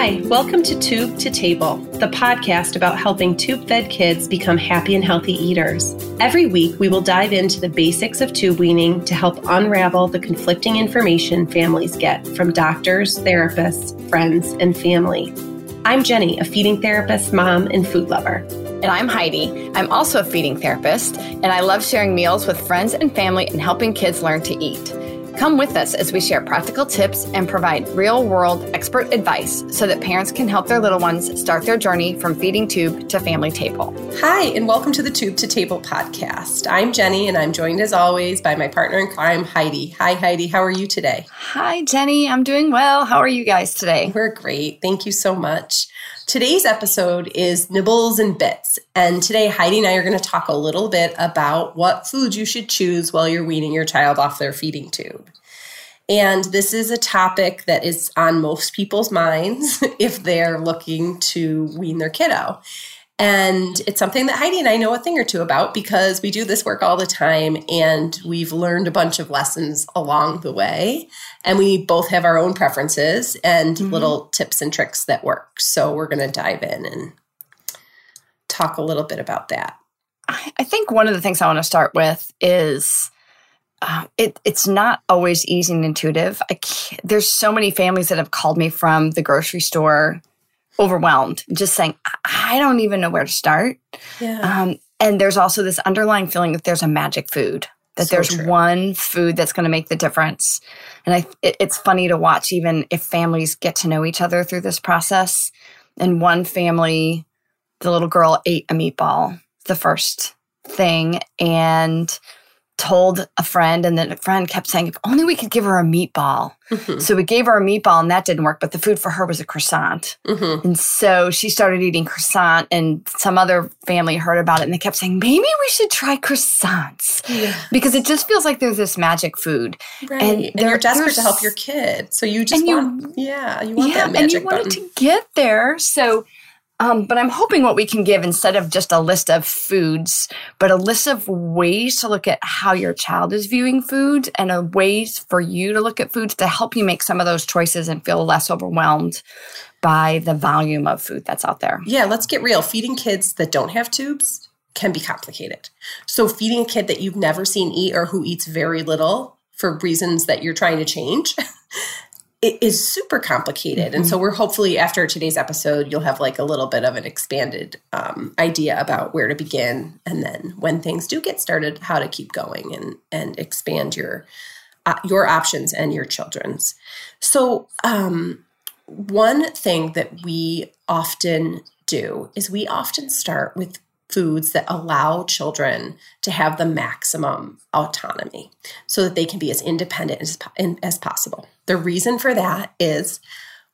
Hi, welcome to Tube to Table, the podcast about helping tube fed kids become happy and healthy eaters. Every week, we will dive into the basics of tube weaning to help unravel the conflicting information families get from doctors, therapists, friends, and family. I'm Jenny, a feeding therapist, mom, and food lover. And I'm Heidi. I'm also a feeding therapist, and I love sharing meals with friends and family and helping kids learn to eat. Come with us as we share practical tips and provide real world expert advice so that parents can help their little ones start their journey from feeding tube to family table. Hi, and welcome to the Tube to Table podcast. I'm Jenny, and I'm joined as always by my partner in crime, Heidi. Hi, Heidi. How are you today? Hi, Jenny. I'm doing well. How are you guys today? We're great. Thank you so much. Today's episode is Nibbles and Bits. And today, Heidi and I are going to talk a little bit about what foods you should choose while you're weaning your child off their feeding tube. And this is a topic that is on most people's minds if they're looking to wean their kiddo. And it's something that Heidi and I know a thing or two about because we do this work all the time and we've learned a bunch of lessons along the way. And we both have our own preferences and mm-hmm. little tips and tricks that work. So we're going to dive in and talk a little bit about that. I think one of the things I want to start with is uh, it, it's not always easy and intuitive. there's so many families that have called me from the grocery store overwhelmed, just saying, I don't even know where to start. Yeah. Um, and there's also this underlying feeling that there's a magic food, that so there's true. one food that's going to make the difference. And I, it, it's funny to watch, even if families get to know each other through this process. And one family, the little girl ate a meatball, the first thing. And told a friend, and then a friend kept saying, if only we could give her a meatball. Mm-hmm. So we gave her a meatball, and that didn't work. But the food for her was a croissant. Mm-hmm. And so she started eating croissant, and some other family heard about it, and they kept saying, maybe we should try croissants. Yeah. Because it just feels like there's this magic food. Right. And, and you're desperate to help your kid. So you just want, you, yeah, you want yeah, that magic And you button. want to get there. So um, but I'm hoping what we can give instead of just a list of foods, but a list of ways to look at how your child is viewing food and a ways for you to look at foods to help you make some of those choices and feel less overwhelmed by the volume of food that's out there. Yeah, let's get real. Feeding kids that don't have tubes can be complicated. So, feeding a kid that you've never seen eat or who eats very little for reasons that you're trying to change it is super complicated. Mm-hmm. And so mm-hmm. we're hopefully after today's episode, you'll have like a little bit of an expanded um, idea about where to begin. And then when things do get started, how to keep going and, and expand your, uh, your options and your children's. So um, one thing that we often do is we often start with foods that allow children to have the maximum autonomy so that they can be as independent as, as possible. The reason for that is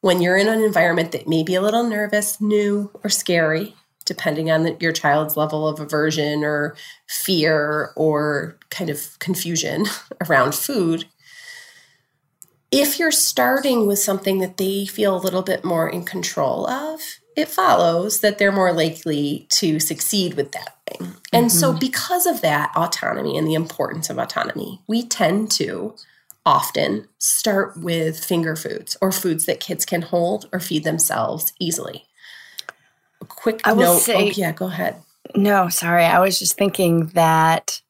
when you're in an environment that may be a little nervous, new, or scary, depending on the, your child's level of aversion or fear or kind of confusion around food, if you're starting with something that they feel a little bit more in control of, it follows that they're more likely to succeed with that thing. And mm-hmm. so, because of that autonomy and the importance of autonomy, we tend to often start with finger foods or foods that kids can hold or feed themselves easily. A quick I note. Say, oh, yeah, go ahead. No, sorry. I was just thinking that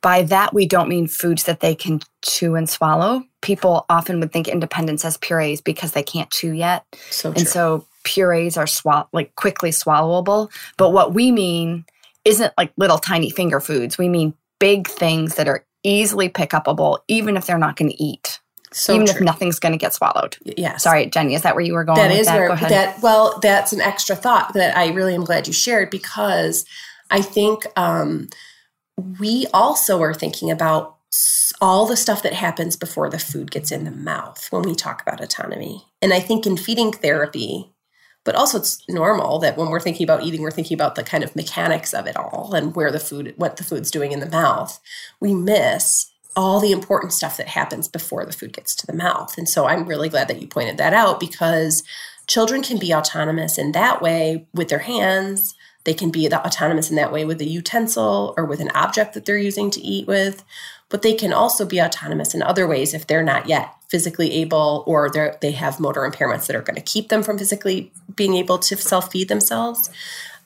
by that, we don't mean foods that they can chew and swallow. People often would think independence as purees because they can't chew yet. So and so purees are swall- like quickly swallowable. But what we mean isn't like little tiny finger foods. We mean big things that are easily pick upable, even if they're not going to eat. So even true. if nothing's going to get swallowed. Yes. Sorry, Jenny, is that where you were going? That is that? where that. Well, that's an extra thought that I really am glad you shared because I think um, we also are thinking about all the stuff that happens before the food gets in the mouth when we talk about autonomy. And I think in feeding therapy, but also it's normal that when we're thinking about eating we're thinking about the kind of mechanics of it all and where the food what the food's doing in the mouth. We miss all the important stuff that happens before the food gets to the mouth. And so i'm really glad that you pointed that out because children can be autonomous in that way with their hands. They can be autonomous in that way with a utensil or with an object that they're using to eat with, but they can also be autonomous in other ways if they're not yet physically able or they have motor impairments that are going to keep them from physically being able to self feed themselves.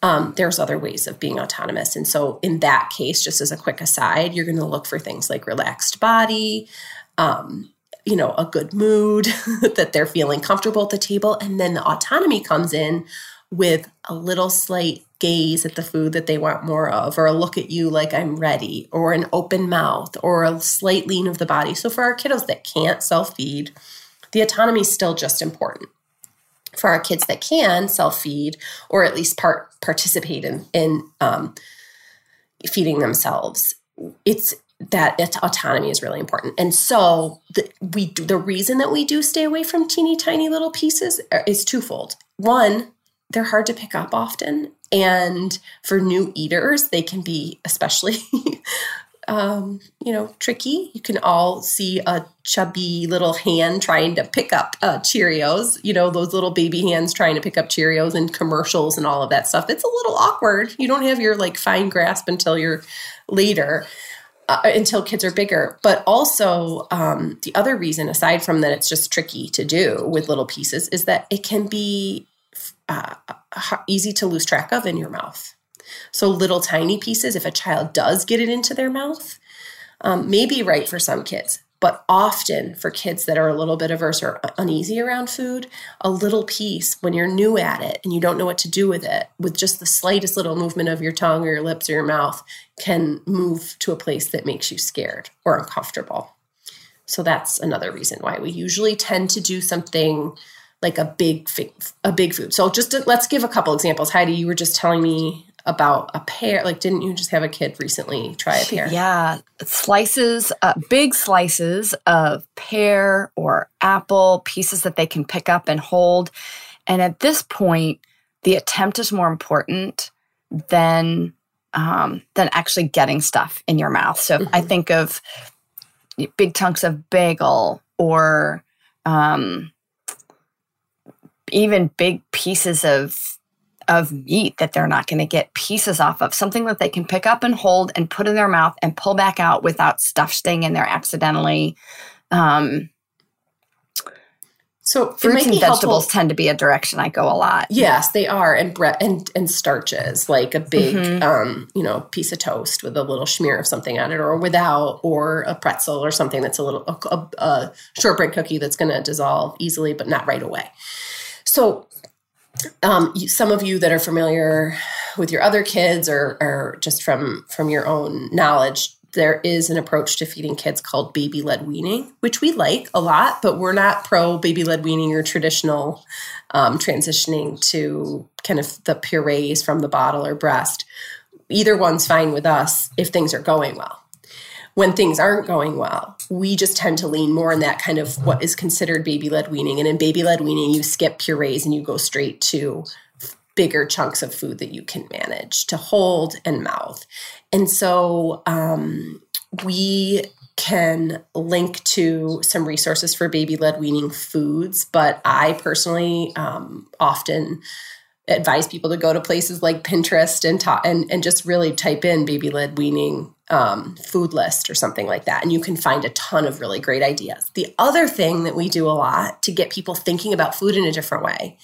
Um, there's other ways of being autonomous. And so, in that case, just as a quick aside, you're going to look for things like relaxed body, um, you know, a good mood, that they're feeling comfortable at the table. And then the autonomy comes in with a little slight gaze at the food that they want more of, or a look at you like I'm ready, or an open mouth, or a slight lean of the body. So for our kiddos that can't self feed, the autonomy is still just important. For our kids that can self feed, or at least part participate in, in um, feeding themselves, it's that autonomy is really important. And so the, we do, the reason that we do stay away from teeny tiny little pieces uh, is twofold. One, they're hard to pick up often. And for new eaters, they can be especially, um, you know, tricky. You can all see a chubby little hand trying to pick up uh, Cheerios, you know, those little baby hands trying to pick up Cheerios and commercials and all of that stuff. It's a little awkward. You don't have your like fine grasp until you're later. Uh, until kids are bigger. But also, um, the other reason, aside from that it's just tricky to do with little pieces, is that it can be uh, easy to lose track of in your mouth. So, little tiny pieces, if a child does get it into their mouth, um, may be right for some kids. But often for kids that are a little bit averse or uneasy around food, a little piece when you're new at it and you don't know what to do with it, with just the slightest little movement of your tongue or your lips or your mouth, can move to a place that makes you scared or uncomfortable. So that's another reason why we usually tend to do something like a big a big food. So just to, let's give a couple examples. Heidi, you were just telling me about a pear. Like, didn't you just have a kid recently try a pear? Yeah, slices, uh, big slices of pear or apple pieces that they can pick up and hold. And at this point, the attempt is more important than um, than actually getting stuff in your mouth. So mm-hmm. I think of big chunks of bagel or um, even big pieces of of meat that they're not going to get pieces off of something that they can pick up and hold and put in their mouth and pull back out without stuff staying in there accidentally um, so fruits and vegetables helpful. tend to be a direction I go a lot. Yes, they are, and bread and and starches like a big, mm-hmm. um, you know, piece of toast with a little smear of something on it, or without, or a pretzel or something that's a little a, a, a shortbread cookie that's going to dissolve easily, but not right away. So, um, some of you that are familiar with your other kids, or, or just from from your own knowledge, there is an approach to feeding kids called baby led weaning, which we like a lot, but we're not pro baby led weaning or traditional um, transitioning to kind of the purees from the bottle or breast. Either one's fine with us if things are going well when things aren't going well, we just tend to lean more in that kind of what is considered baby led weaning. And in baby led weaning, you skip purees and you go straight to bigger chunks of food that you can manage to hold and mouth. And so um, we can link to some resources for baby led weaning foods, but I personally um, often advise people to go to places like Pinterest and ta- and and just really type in baby led weaning um, food list or something like that, and you can find a ton of really great ideas. The other thing that we do a lot to get people thinking about food in a different way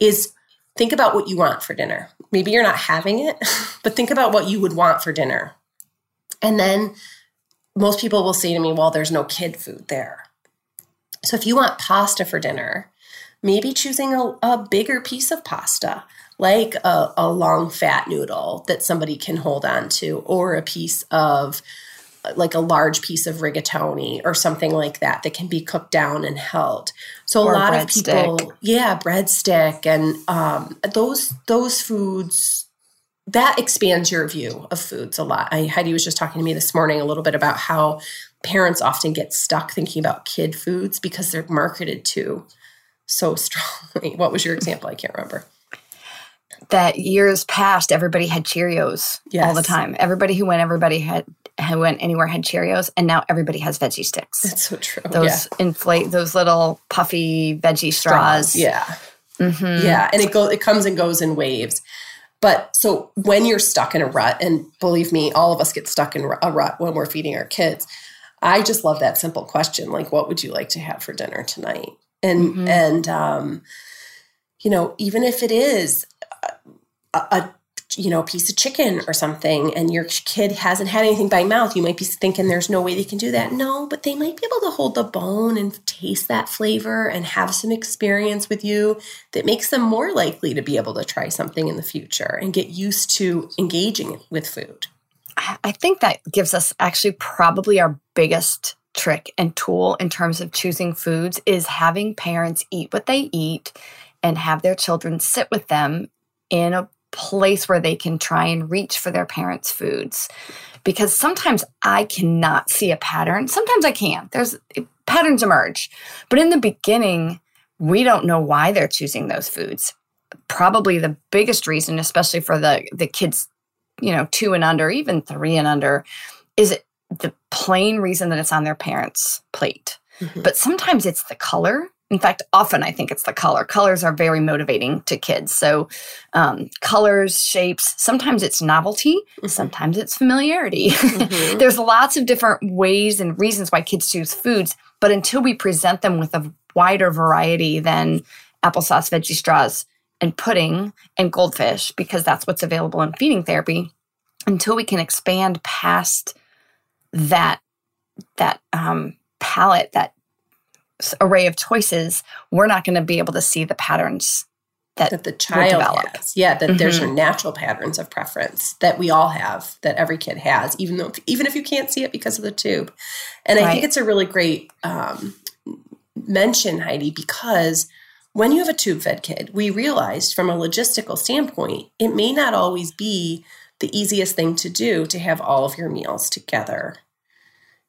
is think about what you want for dinner. Maybe you're not having it, but think about what you would want for dinner, and then most people will say to me, "Well, there's no kid food there." So if you want pasta for dinner, maybe choosing a, a bigger piece of pasta like a, a, long fat noodle that somebody can hold on to or a piece of like a large piece of rigatoni or something like that that can be cooked down and held so or a lot of people stick. yeah breadstick and um, those those foods that expands your view of foods a lot I, heidi was just talking to me this morning a little bit about how parents often get stuck thinking about kid foods because they're marketed to so strongly. What was your example? I can't remember. That years past, everybody had Cheerios yes. all the time. Everybody who went, everybody had who went anywhere had Cheerios, and now everybody has veggie sticks. That's so true. Those yeah. inflate those little puffy veggie straws. straws yeah, mm-hmm. yeah, and it goes. It comes and goes in waves. But so when you're stuck in a rut, and believe me, all of us get stuck in a rut when we're feeding our kids. I just love that simple question, like, what would you like to have for dinner tonight? And mm-hmm. and um, you know, even if it is a, a you know, a piece of chicken or something, and your kid hasn't had anything by mouth, you might be thinking there's no way they can do that. No, but they might be able to hold the bone and taste that flavor and have some experience with you that makes them more likely to be able to try something in the future and get used to engaging with food. I think that gives us actually probably our biggest trick and tool in terms of choosing foods is having parents eat what they eat and have their children sit with them in a place where they can try and reach for their parents' foods. Because sometimes I cannot see a pattern. Sometimes I can. There's patterns emerge. But in the beginning, we don't know why they're choosing those foods. Probably the biggest reason, especially for the, the kids, you know, two and under, even three and under, is the plain reason that it's on their parents' plate. Mm-hmm. But sometimes it's the color in fact, often I think it's the color. Colors are very motivating to kids. So, um, colors, shapes, sometimes it's novelty, mm-hmm. sometimes it's familiarity. Mm-hmm. There's lots of different ways and reasons why kids choose foods. But until we present them with a wider variety than applesauce, veggie straws, and pudding and goldfish, because that's what's available in feeding therapy, until we can expand past that that um, palette, that array of choices, we're not going to be able to see the patterns that, that the child has. Yeah, that mm-hmm. there's natural patterns of preference that we all have, that every kid has, even though even if you can't see it because of the tube. And right. I think it's a really great um, mention, Heidi, because when you have a tube fed kid, we realized from a logistical standpoint, it may not always be the easiest thing to do to have all of your meals together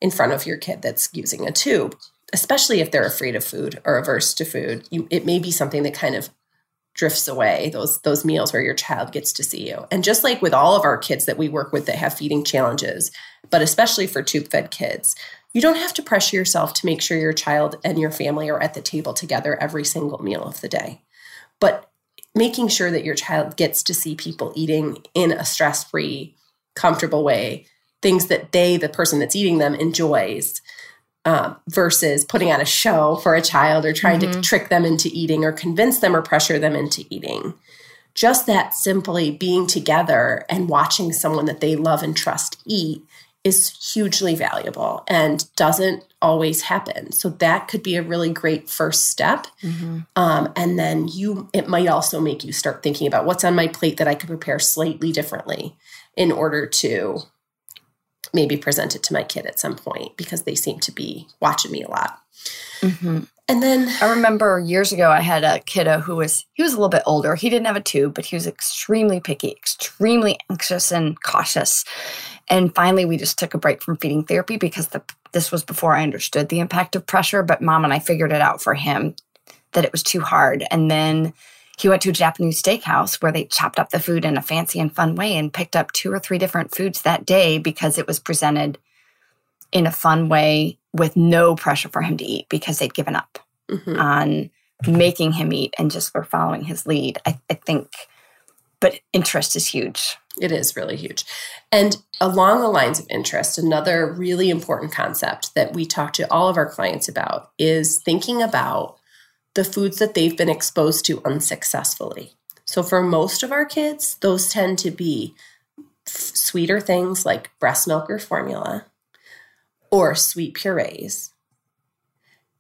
in front of your kid that's using a tube especially if they're afraid of food or averse to food, you, it may be something that kind of drifts away those those meals where your child gets to see you. And just like with all of our kids that we work with that have feeding challenges, but especially for tube fed kids, you don't have to pressure yourself to make sure your child and your family are at the table together every single meal of the day. But making sure that your child gets to see people eating in a stress-free, comfortable way, things that they, the person that's eating them, enjoys um, versus putting on a show for a child or trying mm-hmm. to trick them into eating or convince them or pressure them into eating. Just that simply being together and watching someone that they love and trust eat is hugely valuable and doesn't always happen. So that could be a really great first step. Mm-hmm. Um, and then you, it might also make you start thinking about what's on my plate that I could prepare slightly differently in order to maybe present it to my kid at some point because they seem to be watching me a lot. Mm-hmm. And then I remember years ago, I had a kiddo who was he was a little bit older. He didn't have a tube, but he was extremely picky, extremely anxious and cautious. And finally, we just took a break from feeding therapy because the, this was before I understood the impact of pressure. But mom and I figured it out for him that it was too hard. And then he went to a Japanese steakhouse where they chopped up the food in a fancy and fun way and picked up two or three different foods that day because it was presented in a fun way with no pressure for him to eat because they'd given up mm-hmm. on making him eat and just were following his lead. I, I think, but interest is huge. It is really huge. And along the lines of interest, another really important concept that we talk to all of our clients about is thinking about the foods that they've been exposed to unsuccessfully. So for most of our kids, those tend to be sweeter things like breast milk or formula or sweet purees.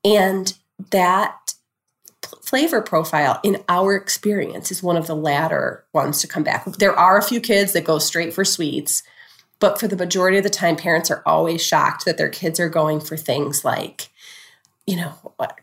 And that flavor profile in our experience is one of the latter ones to come back. There are a few kids that go straight for sweets, but for the majority of the time parents are always shocked that their kids are going for things like you know,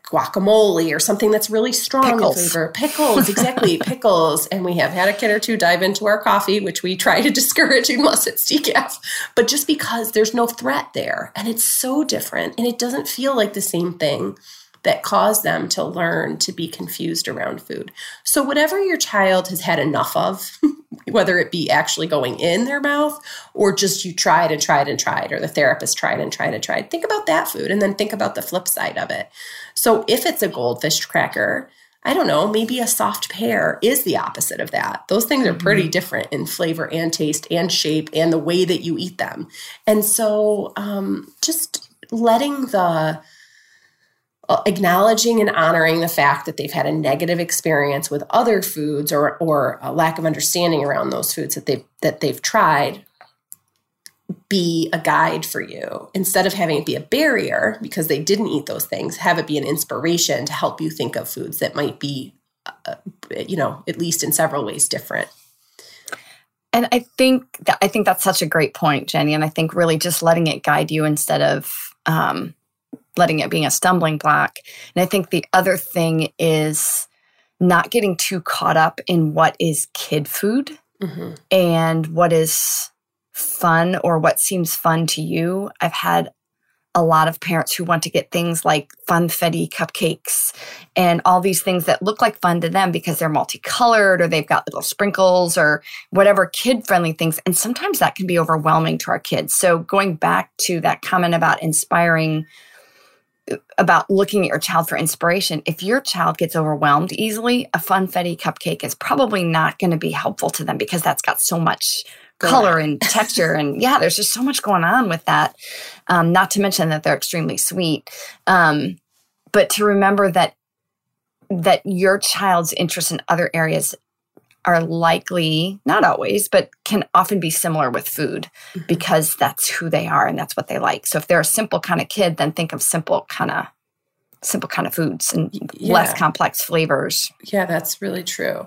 guacamole or something that's really strong pickles. in flavor. Pickles, exactly, pickles. And we have had a kid or two dive into our coffee, which we try to discourage unless it's decaf. But just because there's no threat there and it's so different and it doesn't feel like the same thing that cause them to learn to be confused around food. So, whatever your child has had enough of, whether it be actually going in their mouth or just you tried and tried and tried, or the therapist tried and tried and tried, think about that food and then think about the flip side of it. So, if it's a goldfish cracker, I don't know, maybe a soft pear is the opposite of that. Those things are pretty mm-hmm. different in flavor and taste and shape and the way that you eat them. And so um, just letting the acknowledging and honoring the fact that they've had a negative experience with other foods or or a lack of understanding around those foods that they've that they've tried be a guide for you. Instead of having it be a barrier because they didn't eat those things have it be an inspiration to help you think of foods that might be uh, you know at least in several ways different. And i think that, i think that's such a great point jenny and i think really just letting it guide you instead of um, letting it being a stumbling block and i think the other thing is not getting too caught up in what is kid food mm-hmm. and what is fun or what seems fun to you. I've had a lot of parents who want to get things like funfetti cupcakes and all these things that look like fun to them because they're multicolored or they've got little sprinkles or whatever kid friendly things. And sometimes that can be overwhelming to our kids. So going back to that comment about inspiring about looking at your child for inspiration. If your child gets overwhelmed easily, a funfetti cupcake is probably not going to be helpful to them because that's got so much color and texture. And yeah, there's just so much going on with that. Um, not to mention that they're extremely sweet. Um, but to remember that that your child's interests in other areas are likely not always but can often be similar with food mm-hmm. because that's who they are and that's what they like so if they're a simple kind of kid then think of simple kind of simple kind of foods and yeah. less complex flavors yeah that's really true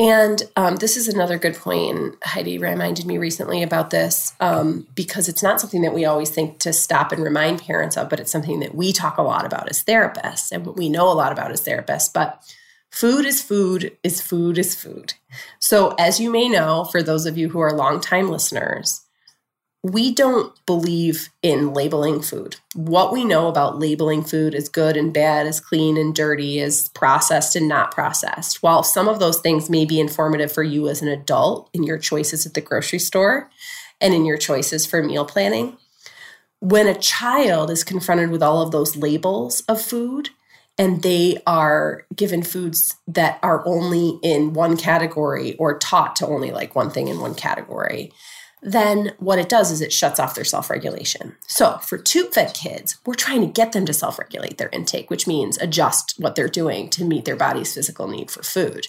and um, this is another good point. Heidi reminded me recently about this um, because it's not something that we always think to stop and remind parents of, but it's something that we talk a lot about as therapists and what we know a lot about as therapists. But food is food is food is food. So, as you may know, for those of you who are longtime listeners, we don't believe in labeling food. What we know about labeling food is good and bad, is clean and dirty, is processed and not processed. While some of those things may be informative for you as an adult in your choices at the grocery store and in your choices for meal planning, when a child is confronted with all of those labels of food and they are given foods that are only in one category or taught to only like one thing in one category, then what it does is it shuts off their self regulation. So, for tube fed kids, we're trying to get them to self regulate their intake, which means adjust what they're doing to meet their body's physical need for food.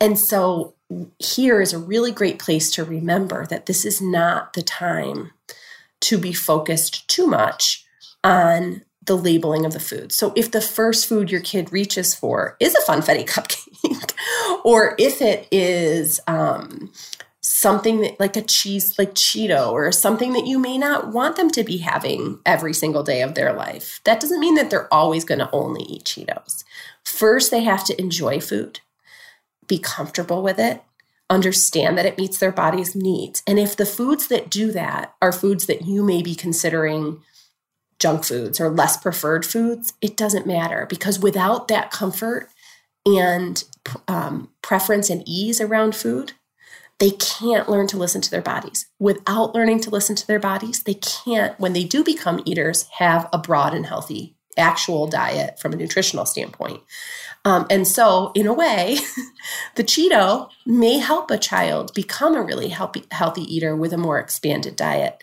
And so, here is a really great place to remember that this is not the time to be focused too much on the labeling of the food. So, if the first food your kid reaches for is a funfetti cupcake, or if it is, um, something that like a cheese like Cheeto or something that you may not want them to be having every single day of their life. That doesn't mean that they're always going to only eat Cheetos. First, they have to enjoy food, be comfortable with it, understand that it meets their body's needs. And if the foods that do that are foods that you may be considering junk foods or less preferred foods, it doesn't matter because without that comfort and um, preference and ease around food, they can't learn to listen to their bodies. Without learning to listen to their bodies, they can't, when they do become eaters, have a broad and healthy actual diet from a nutritional standpoint. Um, and so, in a way, the Cheeto may help a child become a really healthy, healthy eater with a more expanded diet.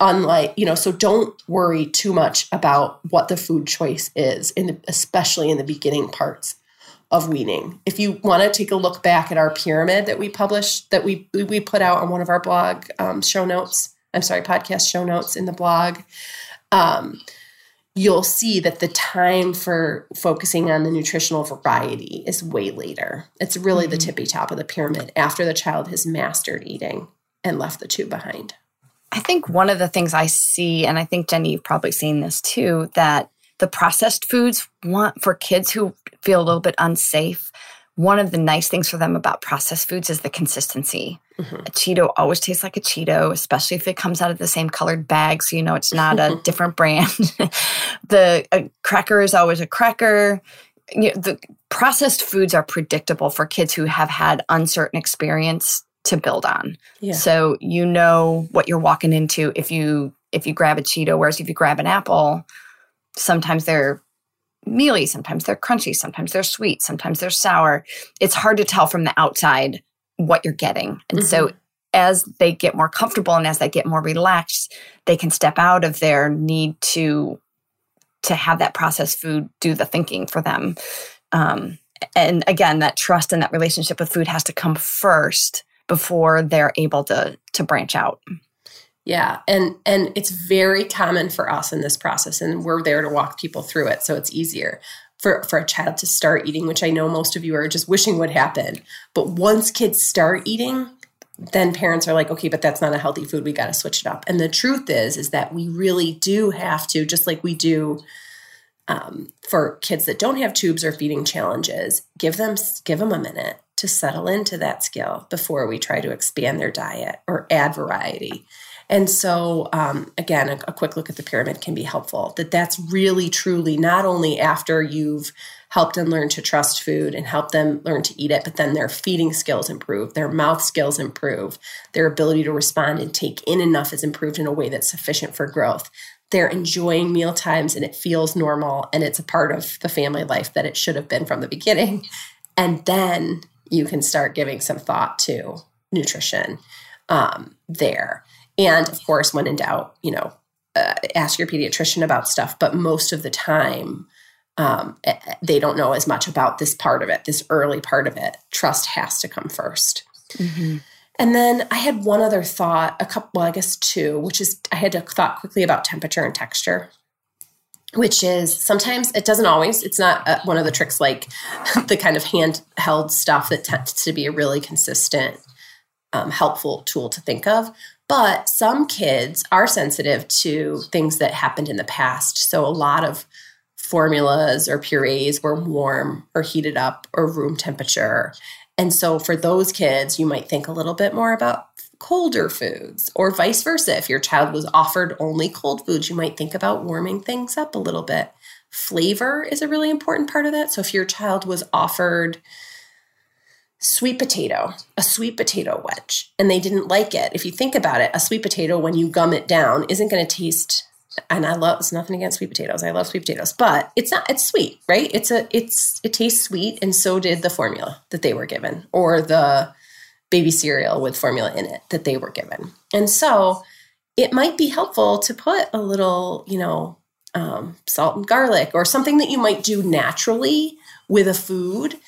Unlike, you know, so don't worry too much about what the food choice is, in the, especially in the beginning parts of weaning. If you want to take a look back at our pyramid that we published, that we we put out on one of our blog um, show notes, I'm sorry, podcast show notes in the blog, um, you'll see that the time for focusing on the nutritional variety is way later. It's really mm-hmm. the tippy top of the pyramid after the child has mastered eating and left the tube behind. I think one of the things I see, and I think Jenny, you've probably seen this too, that the processed foods want for kids who feel a little bit unsafe. One of the nice things for them about processed foods is the consistency. Mm-hmm. A Cheeto always tastes like a Cheeto, especially if it comes out of the same colored bag, so you know it's not a different brand. the cracker is always a cracker. You know, the processed foods are predictable for kids who have had uncertain experience to build on. Yeah. So you know what you're walking into if you if you grab a Cheeto, whereas if you grab an apple, sometimes they're mealy, sometimes they're crunchy, sometimes they're sweet, sometimes they're sour. It's hard to tell from the outside what you're getting. And mm-hmm. so as they get more comfortable and as they get more relaxed, they can step out of their need to to have that processed food do the thinking for them. Um, and again, that trust and that relationship with food has to come first before they're able to to branch out. Yeah, and and it's very common for us in this process, and we're there to walk people through it, so it's easier for for a child to start eating, which I know most of you are just wishing would happen. But once kids start eating, then parents are like, okay, but that's not a healthy food. We got to switch it up. And the truth is, is that we really do have to, just like we do um, for kids that don't have tubes or feeding challenges, give them give them a minute to settle into that skill before we try to expand their diet or add variety. And so, um, again, a, a, quick look at the pyramid can be helpful. That that's really truly not only after you've helped them learn to trust food and help them learn to eat it, but then their feeding skills improve, their mouth skills improve, their ability to respond and take in enough is improved in a way that's sufficient for growth. They're enjoying meal times and it feels normal and it's a part of the family life that it should have been from the beginning. And then you can start giving some thought to nutrition um, there. And of course, when in doubt, you know, uh, ask your pediatrician about stuff. But most of the time, um, they don't know as much about this part of it, this early part of it. Trust has to come 1st mm-hmm. And then I had one other thought, a couple, well, I guess two, which is I had to thought quickly about temperature and texture which is sometimes it doesn't always it's not uh, one of the tricks like the kind of handheld stuff that tends to be a really consistent um, helpful tool to think of. But some kids are sensitive to things that happened in the past. So a lot of formulas or purees were warm or heated up or room temperature. And so for those kids you might think a little bit more about colder foods, or vice versa. If your child was offered only cold foods, you might think about warming things up a little bit. Flavor is a really important part of that. So if your child was offered sweet potato, a sweet potato wedge, and they didn't like it, if you think about it, a sweet potato, when you gum it down, isn't going to taste and I love it's nothing against sweet potatoes. I love sweet potatoes, but it's not it's sweet, right? It's a it's it tastes sweet and so did the formula that they were given or the baby cereal with formula in it that they were given. And so it might be helpful to put a little, you know, um, salt and garlic or something that you might do naturally with a food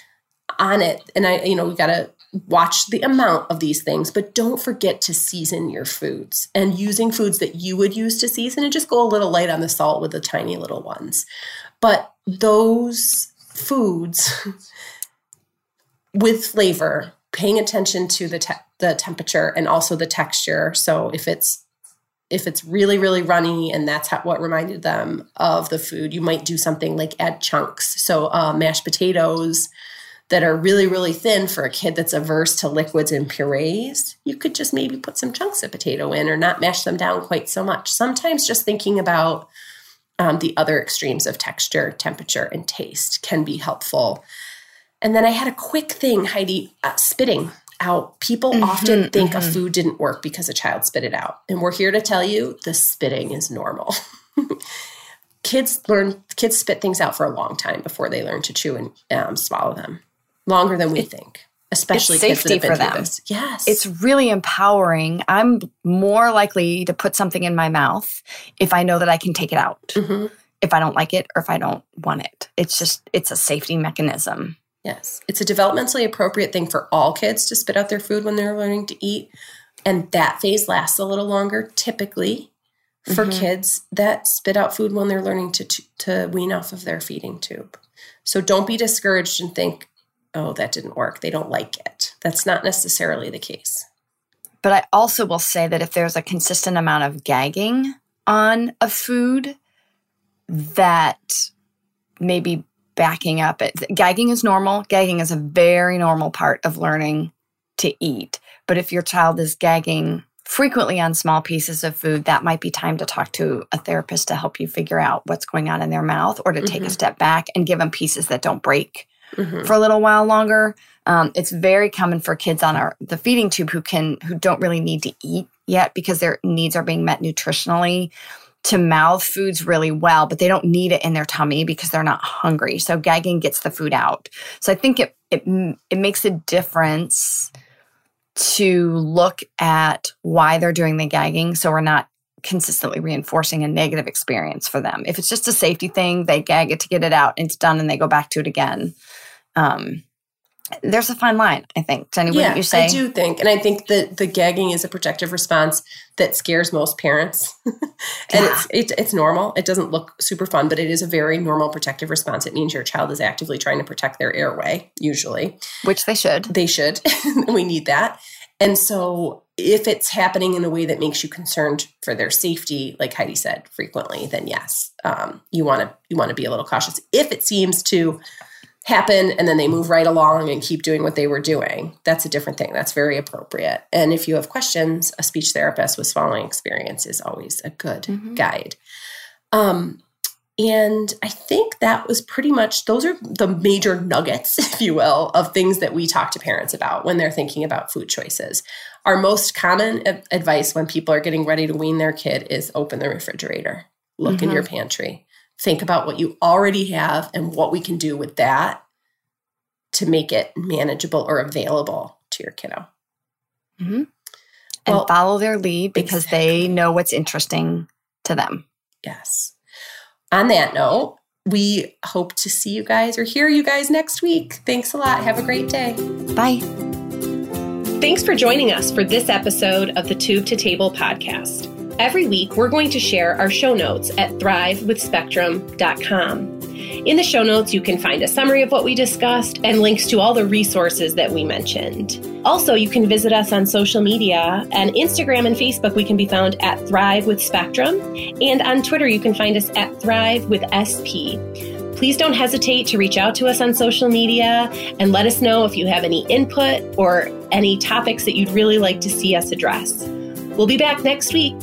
on it. And I, you know, we got to watch the amount of these things, but don't forget to season your foods and using foods that you would use to season and just go a little light on the salt with the tiny little ones. But those foods with flavor paying attention to the te- the temperature and also the texture. So if it's if it's really really runny and that's how, what reminded them of the food, you might do something like add chunks. So uh, mashed potatoes that are really really thin for a kid that's averse to liquids and purees, you could just maybe put some chunks of potato in or not mash them down quite so much. Sometimes just thinking about um, the other extremes of texture, temperature, and taste can be helpful. And then I had a quick thing, Heidi, uh, spitting out. People mm-hmm, often think mm-hmm. a food didn't work because a child spit it out. And we're here to tell you the spitting is normal. kids learn, kids spit things out for a long time before they learn to chew and um, swallow them, longer than we it, think. Especially it's safety for them. This. Yes. It's really empowering. I'm more likely to put something in my mouth if I know that I can take it out. Mm-hmm. If I don't like it or if I don't want it. It's just, it's a safety mechanism. Yes. It's a developmentally appropriate thing for all kids to spit out their food when they're learning to eat. And that phase lasts a little longer typically for mm-hmm. kids that spit out food when they're learning to, to, to wean off of their feeding tube. So don't be discouraged and think, oh, that didn't work. They don't like it. That's not necessarily the case. But I also will say that if there's a consistent amount of gagging on a food, that maybe backing up. It, gagging is normal. Gagging is a very normal part of learning to eat. But if your child is gagging frequently on small pieces of food, that might be time to talk to a therapist to help you figure out what's going on in their mouth or to mm-hmm. take a mm-hmm. step back and give them pieces that don't break mm-hmm. for a little while longer. Um, it's very common for kids on our the feeding tube who can who don't really need to eat yet because their needs are being met nutritionally to mouth foods really well, but they don't need it in their tummy because they're not hungry. So gagging gets the food out. So I think it it it makes a difference to look at why they're doing the gagging so we're not consistently reinforcing a negative experience for them. If it's just a safety thing, they gag it to get it out, it's done, and they go back to it again. Um, there's a fine line, I think. Jenny, yeah, wouldn't you say? I do think, and I think that the gagging is a protective response that scares most parents, and yeah. it's it, it's normal. It doesn't look super fun, but it is a very normal protective response. It means your child is actively trying to protect their airway, usually, which they should. They should. we need that, and so if it's happening in a way that makes you concerned for their safety, like Heidi said frequently, then yes, um, you want to you want to be a little cautious. If it seems to happen and then they move right along and keep doing what they were doing. That's a different thing. That's very appropriate. And if you have questions, a speech therapist with swallowing experience is always a good mm-hmm. guide. Um, and I think that was pretty much, those are the major nuggets, if you will, of things that we talk to parents about when they're thinking about food choices. Our most common advice when people are getting ready to wean their kid is open the refrigerator, look mm-hmm. in your pantry, think about what you already have and what we can do with that to make it manageable or available to your kiddo. Mm-hmm. And follow their lead because exactly. they know what's interesting to them. Yes. On that note, we hope to see you guys or hear you guys next week. Thanks a lot. Have a great day. Bye. Thanks for joining us for this episode of the Tube to Table podcast. Every week, we're going to share our show notes at thrivewithspectrum.com. In the show notes, you can find a summary of what we discussed and links to all the resources that we mentioned. Also, you can visit us on social media. and Instagram and Facebook, we can be found at Thrive with Spectrum. And on Twitter, you can find us at Thrive with SP. Please don't hesitate to reach out to us on social media and let us know if you have any input or any topics that you'd really like to see us address. We'll be back next week.